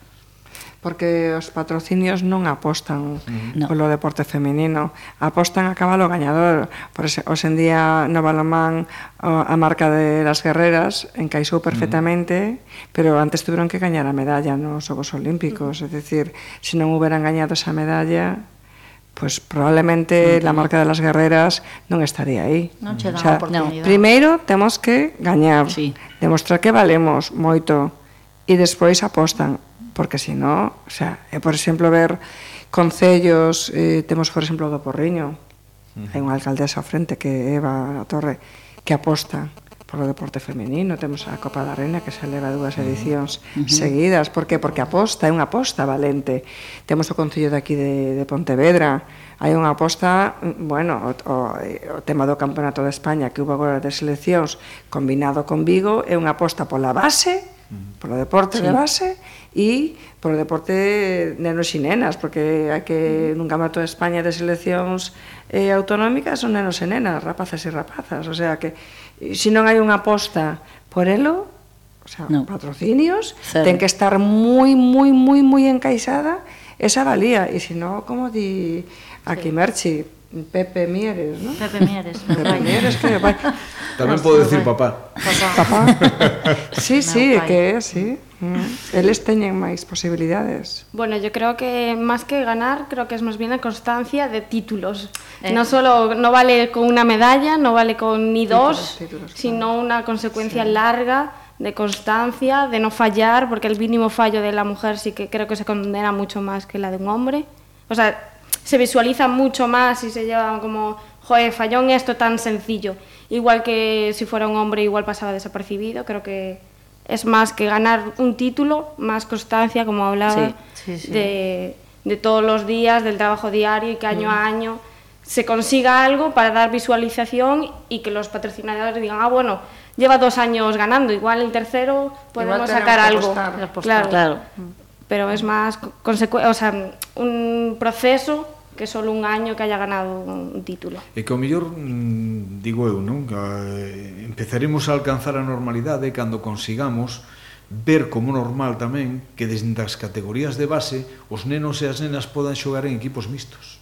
Porque os patrocinios non apostan no. polo deporte feminino, apostan a cabalo gañador. Por ese, hoxe en día no balomán a marca de las guerreras encaixou perfectamente, uh -huh. pero antes tuvieron que gañar a medalla nos Xogos Olímpicos, uh -huh. É dicir, se non hubieran gañado esa medalla, pues probablemente uh -huh. la marca de las guerreras non estaría aí. Non che dan o sea, oportunidade. Primeiro temos que gañar, sí. demostrar que valemos moito e despois apostan, porque se non, o sea, é por exemplo ver concellos, eh, temos por exemplo do Porriño, uh -huh. hai unha alcaldesa ao frente que é Eva a Torre que aposta polo deporte femenino, temos a Copa da Reina que se leva dúas mm. edicións uh -huh. seguidas, por que? Porque aposta, é unha aposta valente. Temos o Concello de aquí de, de Pontevedra, hai unha aposta, mm, bueno, o, o, o tema do Campeonato de España que hubo agora de seleccións combinado con Vigo, é unha aposta pola base, mm. polo deporte sí. de base e polo deporte nenos e nenas, porque hai que nun campeonato de España de seleccións eh, autonómicas son nenos e nenas, rapazas e rapazas, o sea que se non hai unha aposta por elo, o sea, no. patrocinios, Cero. ten que estar moi, moi, moi, moi encaixada esa valía, e se non, como di aquí sí. Merchi, Pepe Mieres, ¿no? Pepe Mieres, Pepe. Mieres, que vai. Tamén podo decir papá. Papá. papá. Sí, sí, que é, sí. Mm. Eles teñen máis posibilidades. Bueno, yo creo que más que ganar, creo que es más bien la constancia de títulos. Eh. No solo, no vale con una medalla, no vale con ni dos, títulos, títulos, sino claro. una consecuencia sí. larga de constancia, de no fallar, porque el mínimo fallo de la mujer sí que creo que se condena mucho más que la de un hombre. O sea, se visualiza mucho más y se lleva como, joder, falló en esto tan sencillo. Igual que si fuera un hombre, igual pasaba desapercibido. Creo que es más que ganar un título, más constancia, como hablaba, sí, sí, sí. De, de, todos los días, del trabajo diario y que año mm. a año se consiga algo para dar visualización y que los patrocinadores digan, ah, bueno, lleva dos años ganando, igual el tercero podemos sacar algo. Claro. claro. Pero es más o sea, un proceso que só un año que haya ganado un título. E que o mellor, mm, digo eu, non? Que eh, empezaremos a alcanzar a normalidade cando consigamos ver como normal tamén que desde as categorías de base os nenos e as nenas podan xogar en equipos mixtos.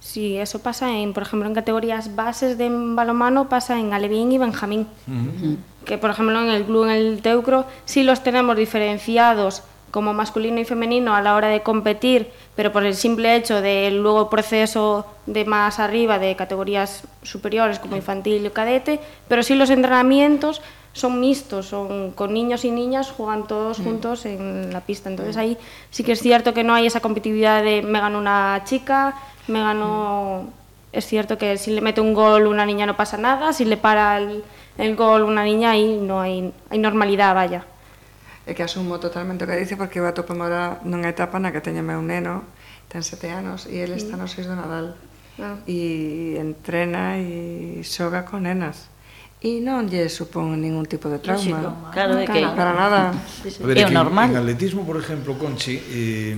Sí, eso pasa en, por ejemplo, en categorías bases de balonmano pasa en Alevín y Benjamín. Uh -huh. Que por ejemplo en el club en el Teucro sí los tenemos diferenciados como masculino y femenino a la hora de competir, pero por el simple hecho del luego proceso de más arriba de categorías superiores como infantil y cadete, pero sí los entrenamientos son mixtos, son con niños y niñas, juegan todos mm. juntos en la pista. Entonces ahí sí que es cierto que no hay esa competitividad de me gano una chica, me gano... Es cierto que si le mete un gol una niña no pasa nada, si le para el, el gol una niña ahí no hay, hay normalidad, vaya. é que asumo totalmente o que dice porque eu atopo agora nunha etapa na que teño meu neno, ten sete anos, e ele está mm. no 6 do Nadal. Ah. E entrena e xoga con nenas. E non lle supón ningún tipo de trauma. Lógico, claro, de que... Para nada. A ver, é que normal. En, en atletismo, por exemplo, Conchi, eh,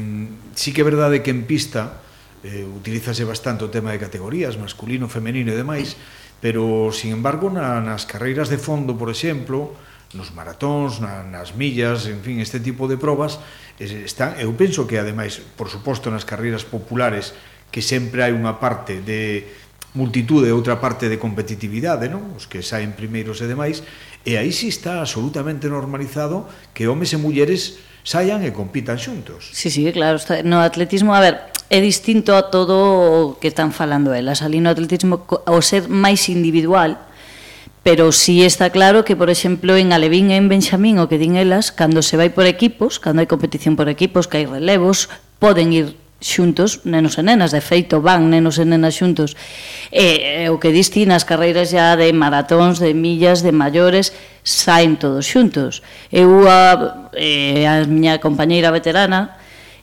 sí que é verdade que en pista eh, utilízase bastante o tema de categorías, masculino, femenino e demais, pero, sin embargo, na, nas carreiras de fondo, por exemplo, nos maratóns, na, nas millas, en fin, este tipo de probas están, eu penso que ademais, por suposto nas carreiras populares que sempre hai unha parte de multitude e outra parte de competitividade, non? Os que saen primeiros e demais, e aí si sí está absolutamente normalizado que homes e mulleres saian e compitan xuntos. Sí, sí, claro, está, no atletismo, a ver, é distinto a todo o que están falando elas. Ali no atletismo, ao ser máis individual, pero sí está claro que, por exemplo, en Alevín e en Benxamín, o que din elas, cando se vai por equipos, cando hai competición por equipos, que hai relevos, poden ir xuntos, nenos e nenas, de feito van nenos e nenas xuntos. E, e o que disti nas carreiras ya de maratóns, de millas, de maiores, saen todos xuntos. Eu a, e, a miña compañeira veterana,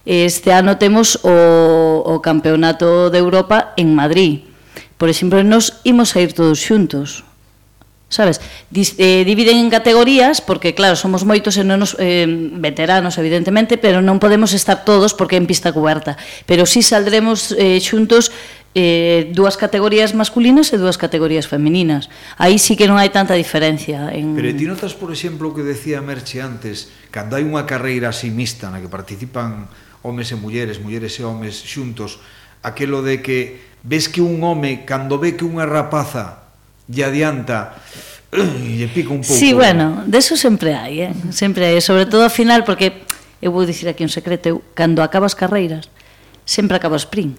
este ano temos o, o campeonato de Europa en Madrid. Por exemplo, nos imos a ir todos xuntos Sabes, Dis, eh, dividen en categorías porque claro, somos moitos e non nos, eh, veteranos evidentemente, pero non podemos estar todos porque en pista cuberta, pero si sí saldremos eh, xuntos eh, dúas categorías masculinas e dúas categorías femininas. Aí sí que non hai tanta diferencia. En... Pero ti notas, por exemplo, o que decía Merche antes, cando hai unha carreira así mixta na que participan homes e mulleres, mulleres e homes xuntos, aquelo de que ves que un home, cando ve que unha rapaza lle adianta e lle pica un pouco. Sí, bueno, de eso sempre hai, eh? sempre hai, sobre todo ao final, porque eu vou dicir aquí un secreto, eu, cando acabas carreiras, sempre acabo sprint.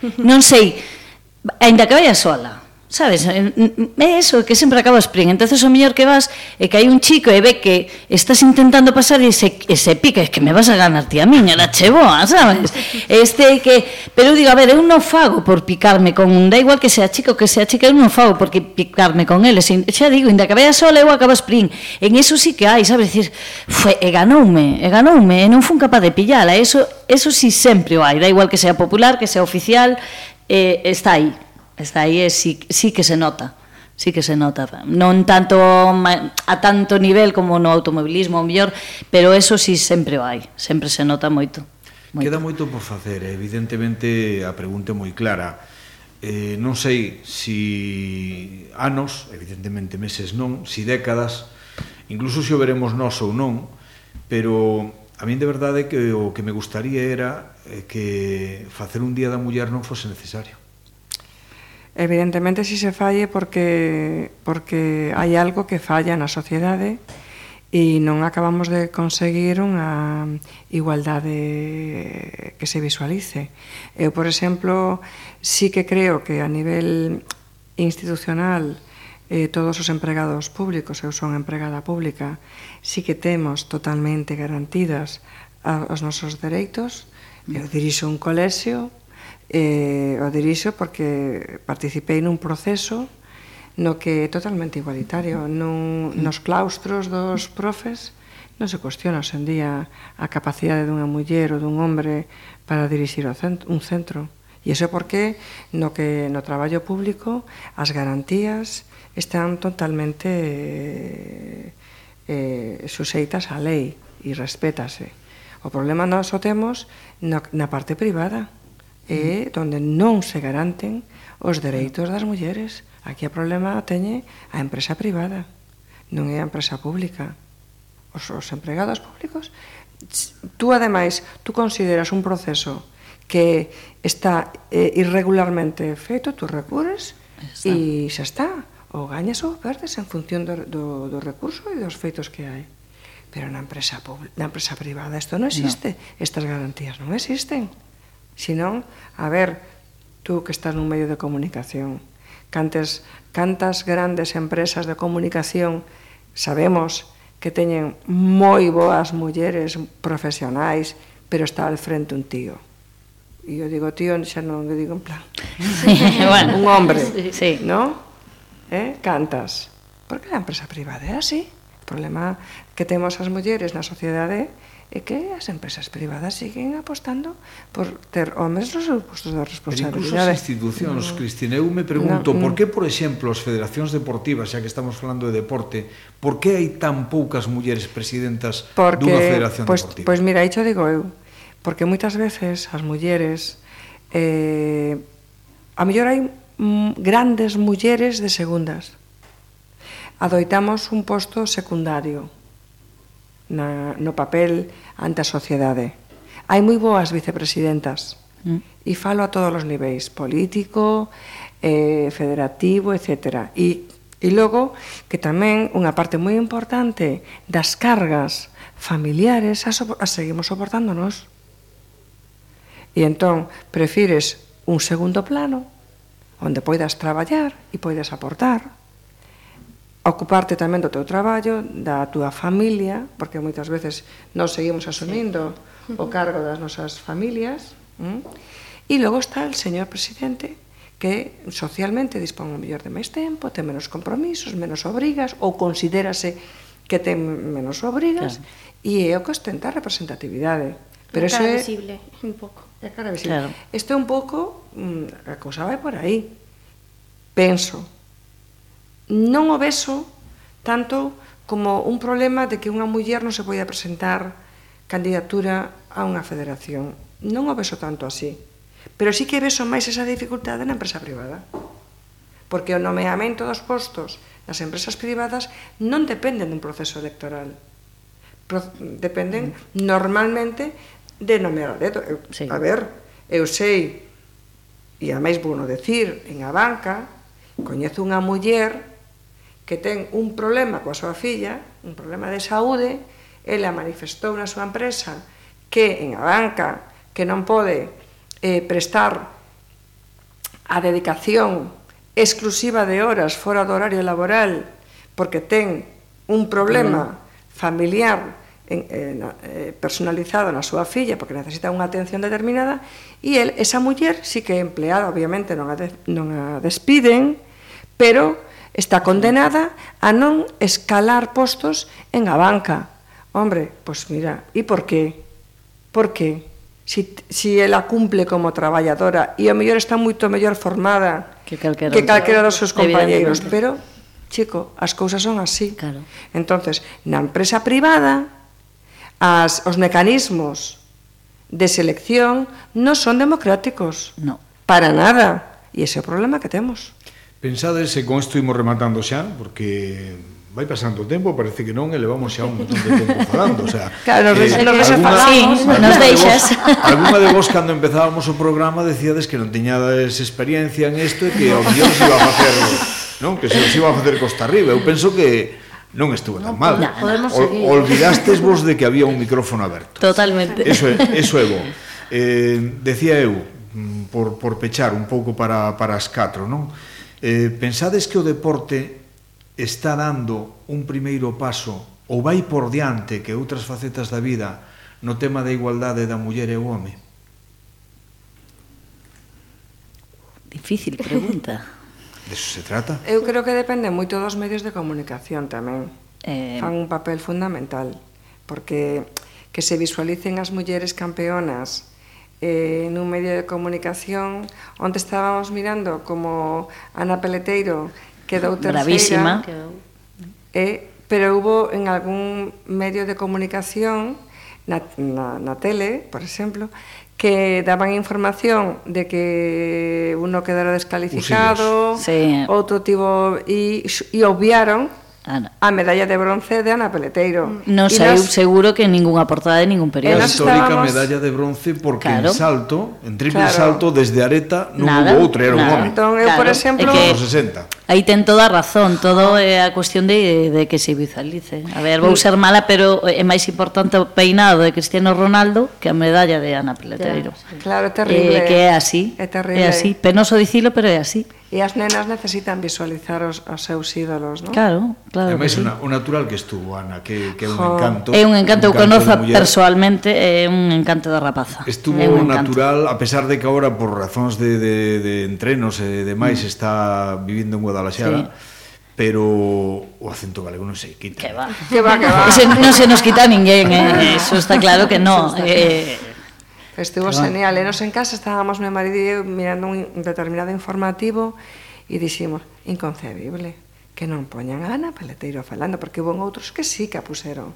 Non sei, ainda que vaya sola, sabes, é eso que sempre acabas spring, Entonces o mellor que vas é que hai un chico e ve que estás intentando pasar e se, e se pica, é que me vas a ganar ti a miña, era che boa, sabes? Este que, pero eu digo, a ver, eu non fago por picarme con un, da igual que sea chico que sea chica, eu non fago porque picarme con eles. Xa digo, inda que vaya sola eu acabo spring, En eso sí que hai, sabes, decir, fue, e ganoume, e ganoume, e non fun capaz de pillala, eso, eso sí sempre o hai, da igual que sea popular, que sea oficial, eh, está aí. Está aí e sí, sí que se nota sí que se nota. Non tanto a tanto nivel como no automobilismo, o mellor, pero eso sí sempre o hai, sempre se nota moito. moito. Queda moito por facer, evidentemente a pregunta é moi clara. Eh, non sei si anos, evidentemente meses non, si décadas, incluso se o veremos nós ou non, pero a min de verdade que o que me gustaría era eh, que facer un Día da Muller non fose necesario Evidentemente, si se falle porque, porque hai algo que falla na sociedade e non acabamos de conseguir unha igualdade que se visualice. Eu, por exemplo, sí que creo que a nivel institucional eh, todos os empregados públicos, eu son empregada pública, sí que temos totalmente garantidas a, os nosos dereitos. Eu dirixo un colexio, eh, o dirixo porque participei nun proceso no que é totalmente igualitario. Nun, mm. nos claustros dos profes non se cuestiona hoxendía a capacidade dunha muller ou dun hombre para dirixir centro, un centro. E iso porque no que no traballo público as garantías están totalmente eh, eh, suseitas á lei e respétase. O problema nós o temos na, na parte privada e donde non se garanten os dereitos das mulleres. Aquí o problema teñe a empresa privada, non é a empresa pública. Os, os empregados públicos, tú ademais, tú consideras un proceso que está eh, irregularmente feito, tú recures e xa está. O gañas ou perdes en función do, do, do recurso e dos feitos que hai. Pero na empresa, na empresa privada isto non existe, no. estas garantías non existen. Senón, a ver, tú que estás nun medio de comunicación, cantes, cantas grandes empresas de comunicación sabemos que teñen moi boas mulleres profesionais, pero está al frente un tío. E eu digo tío, xa non o digo en plan. Bueno. Un hombre, sí. ¿no? Eh? Cantas. Porque a empresa privada é así. O problema que temos as mulleres na sociedade é é que as empresas privadas siguen apostando por ter homes nos seus postos de responsabilidade. Pero incluso as institucións, no, Cristina, eu me pregunto, no, por que, por exemplo, as federacións deportivas, xa que estamos falando de deporte, por que hai tan poucas mulleres presidentas porque, dunha federación pues, deportiva? Pois pues mira, iso digo eu, porque moitas veces as mulleres, eh, a mellor hai grandes mulleres de segundas, adoitamos un posto secundario, na, no papel ante a sociedade. Hai moi boas vicepresidentas mm. e falo a todos os niveis, político, eh, federativo, etc. E, e logo que tamén unha parte moi importante das cargas familiares as, as seguimos soportándonos. E entón prefires un segundo plano onde poidas traballar e poidas aportar ocuparte tamén do teu traballo, da túa familia, porque moitas veces nós seguimos asumindo sí. o cargo das nosas familias, mm? e logo está el señor presidente que socialmente dispón o mellor de máis tempo, ten menos compromisos, menos obrigas, ou considérase que ten menos obrigas, claro. e é o que ostenta a representatividade. Pero é cara visible, é... un pouco. É cara visible. Claro. Este é un pouco, mm, a cousa vai por aí, penso, non o beso tanto como un problema de que unha muller non se poida presentar candidatura a unha federación. Non o beso tanto así. Pero sí que beso máis esa dificultade na empresa privada. Porque o nomeamento dos postos nas empresas privadas non dependen dun proceso electoral. Pro dependen mm. normalmente de nomear a dedo. Eu, sí. A ver, eu sei, e a máis bueno decir, en a banca, coñezo unha muller que ten un problema coa súa filla, un problema de saúde, ela manifestou na súa empresa que en a banca que non pode eh, prestar a dedicación exclusiva de horas fora do horario laboral porque ten un problema familiar en, eh, en, eh, personalizado na súa filla porque necesita unha atención determinada e el, esa muller sí que é empleada, obviamente non a, de, non a despiden, pero está condenada a non escalar postos en a banca. Hombre, pois pues mira, e por qué? Por qué? Si, si ela cumple como traballadora e a mellor está moito mellor formada que calquera, que calquera dos seus compañeiros, pero, chico, as cousas son así. Claro. entonces na empresa privada, as, os mecanismos de selección non son democráticos. No. Para nada. E ese é o problema que temos. Pensades e con isto imos rematando xa, porque vai pasando o tempo, parece que non, e levamos xa un montón de tempo falando, o sea, claro, eh, nos, alguna, falamos, sí, nos deixas. De vos, alguna de vos cando empezábamos o programa decíades que non tiñades experiencia en isto e que o guión se iba a facer, non, que se os iba a facer costa arriba. Eu penso que non estuvo tan mal. No, podemos seguir. Olvidastes vos de que había un micrófono aberto. Totalmente. Eso é, eso é bo. Eh, decía eu, mm, por, por pechar un pouco para, para as catro, non? Eh, pensades que o deporte está dando un primeiro paso ou vai por diante que outras facetas da vida no tema da igualdade da muller e o home? Difícil pregunta. De eso se trata? Eu creo que depende moito dos medios de comunicación tamén. Eh... Fan un papel fundamental, porque que se visualicen as mulleres campeonas eh, nun medio de comunicación onde estábamos mirando como Ana Peleteiro quedou terceira Bravísima. Eh, pero hubo en algún medio de comunicación na, na, na tele, por exemplo, que daban información de que uno quedara descalificado, sí. outro tivo e, e obviaron Ana. A medalla de bronce de Ana Peleteiro. Non saiu nos... seguro que ninguna portada de ningún periódico. Histórica estábamos... medalla de bronce porque claro. en salto, en triple claro. salto, desde Areta non Nada. hubo outro, era un home. Entón, eu, claro. por exemplo... É que... 60. Aí ten toda a razón, todo é a cuestión de, de que se visualice. A ver, vou ser mala, pero é máis importante o peinado de Cristiano Ronaldo que a medalla de Ana Peleteiro. Claro, é terrible. Eh, que é así, é, terrible. é así. Penoso dicilo, pero é así. E as nenas necesitan visualizar os, os seus ídolos, non? Claro, claro. Ademais, sí. un natural que estuvo, Ana, que, que é un jo, encanto. É un encanto, eu encanto que conozo persoalmente, é un encanto da rapaza. Estuvo é un natural, encanto. a pesar de que agora, por razóns de, de, de entrenos e demais, mm. está vivindo en Guadalaxara, sí pero o acento galego non se quita. Que va, que va, que va. Ese non se nos quita ninguén, eh? eso está claro que no. Eh. Estivo claro. genial. E nos en casa estábamos meu marido e eu mirando un determinado informativo e diximos, inconcebible, que non poñan a Ana Paleteiro falando, porque houve outros que sí que a puseron.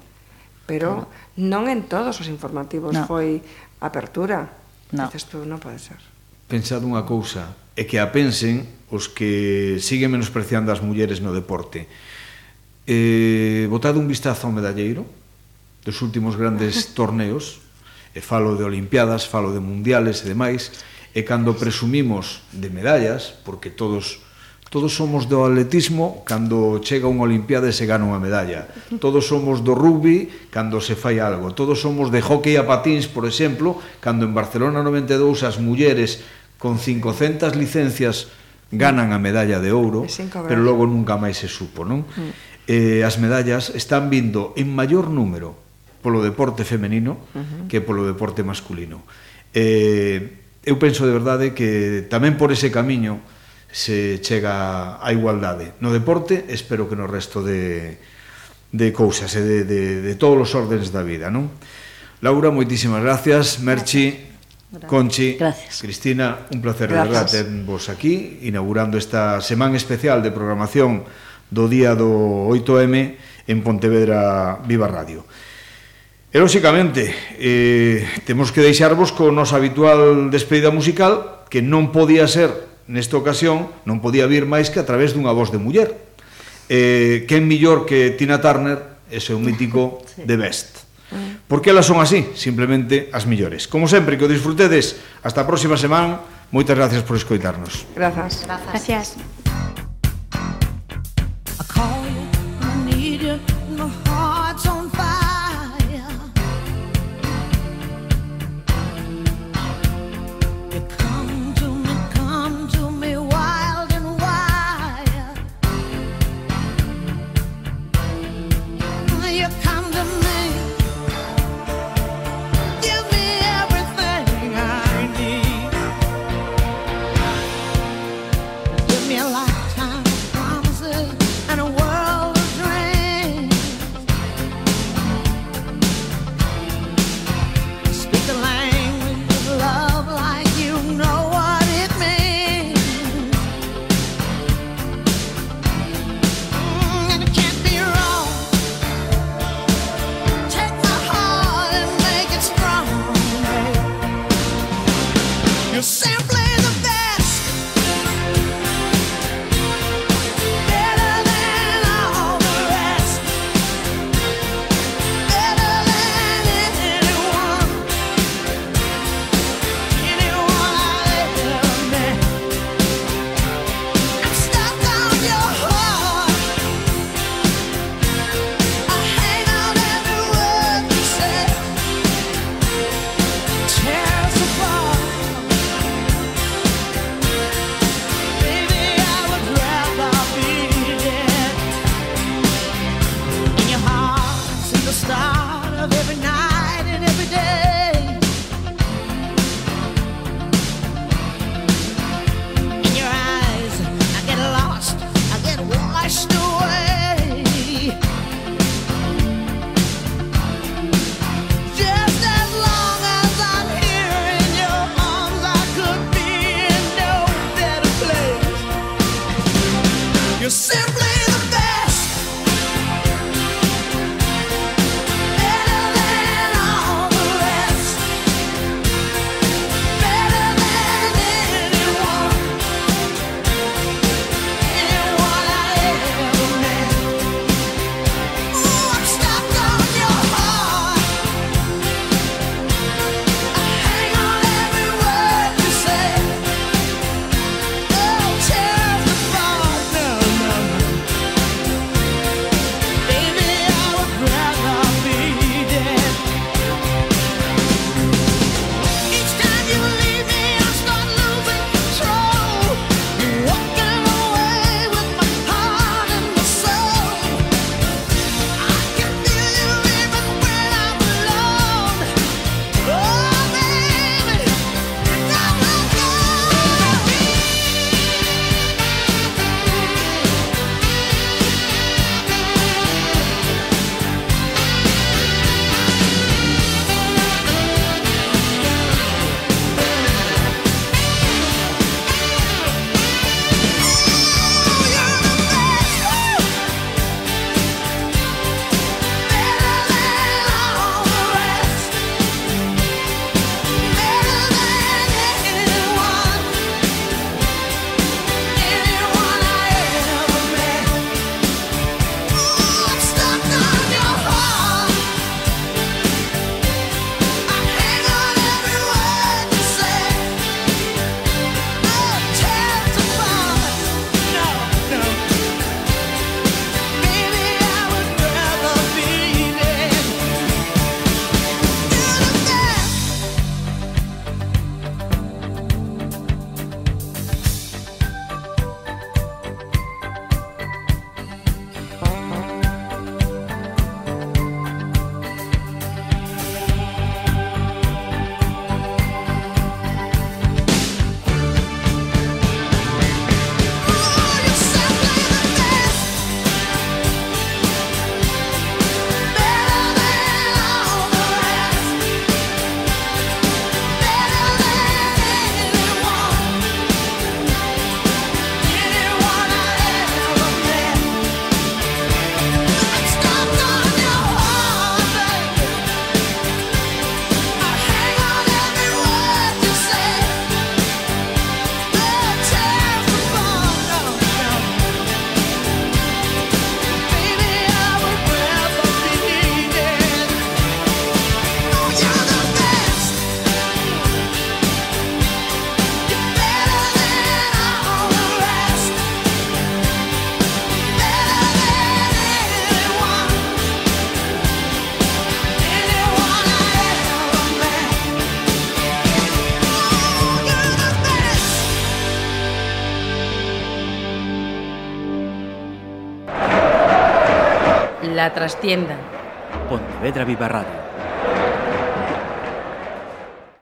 Pero claro. non en todos os informativos no. foi apertura. No. Dices tú, non pode ser. Pensad unha cousa, é que a pensen os que siguen menospreciando as mulleres no deporte. Eh, botado un vistazo ao medalleiro dos últimos grandes torneos e falo de Olimpiadas, falo de Mundiales e demais, e cando presumimos de medallas, porque todos todos somos do atletismo cando chega unha Olimpiada e se gana unha medalla. Todos somos do rugby cando se fai algo. Todos somos de hockey a patins, por exemplo, cando en Barcelona 92 as mulleres con 500 licencias ganan a medalla de ouro, pero logo nunca máis se supo, non? Mm. Eh, as medallas están vindo en maior número polo deporte femenino uh -huh. que polo deporte masculino. Eh, eu penso de verdade que tamén por ese camiño se chega á igualdade no deporte, espero que no resto de, de cousas e de, de, de todos os órdenes da vida, non? Laura, moitísimas gracias. Merchi, gracias. Conchi, gracias. Cristina, un placer gracias. de verdad tenvos aquí inaugurando esta semana especial de programación do día do 8M en Pontevedra Viva Radio. E, lóxicamente, eh, temos que deixarvos co nos habitual despedida musical que non podía ser, nesta ocasión, non podía vir máis que a través dunha voz de muller. Eh, quen millor que Tina Turner ese é o mítico sí. The Best. Ah. Por que elas son así? Simplemente as millores. Como sempre, que o disfrutedes. Hasta a próxima semana. Moitas gracias por escoitarnos. Grazas. Grazas. Gracias. нет You're simple. trastienda. Pontevedra Vivarrado.